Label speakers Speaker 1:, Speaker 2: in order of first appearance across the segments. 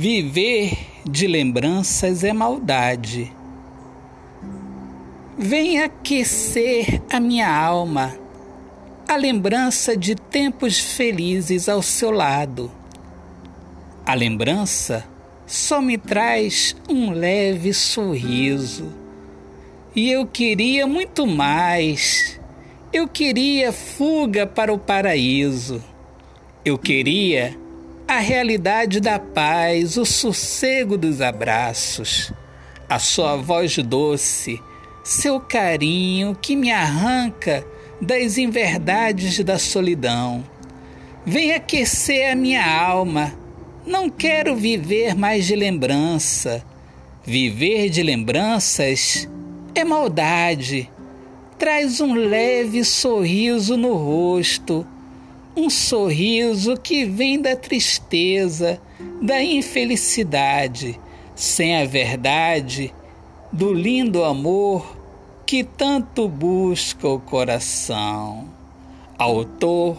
Speaker 1: Viver de lembranças é maldade. Vem aquecer a minha alma, a lembrança de tempos felizes ao seu lado. A lembrança só me traz um leve sorriso. E eu queria muito mais. Eu queria fuga para o paraíso. Eu queria a realidade da paz, o sossego dos abraços, a sua voz doce, seu carinho que me arranca das inverdades da solidão. Vem aquecer a minha alma. Não quero viver mais de lembrança. Viver de lembranças é maldade. Traz um leve sorriso no rosto um sorriso que vem da tristeza, da infelicidade, sem a verdade, do lindo amor que tanto busca o coração. Autor,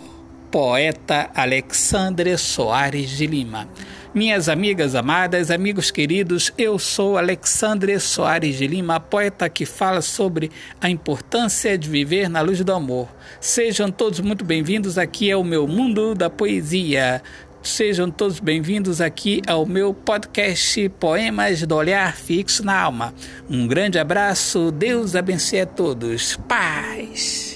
Speaker 1: poeta Alexandre Soares de Lima. Minhas amigas amadas, amigos queridos, eu sou Alexandre Soares de Lima, poeta que fala sobre a importância de viver na luz do amor. Sejam todos muito bem-vindos aqui ao meu mundo da poesia. Sejam todos bem-vindos aqui ao meu podcast Poemas do Olhar Fixo na Alma. Um grande abraço, Deus abençoe a todos. Paz!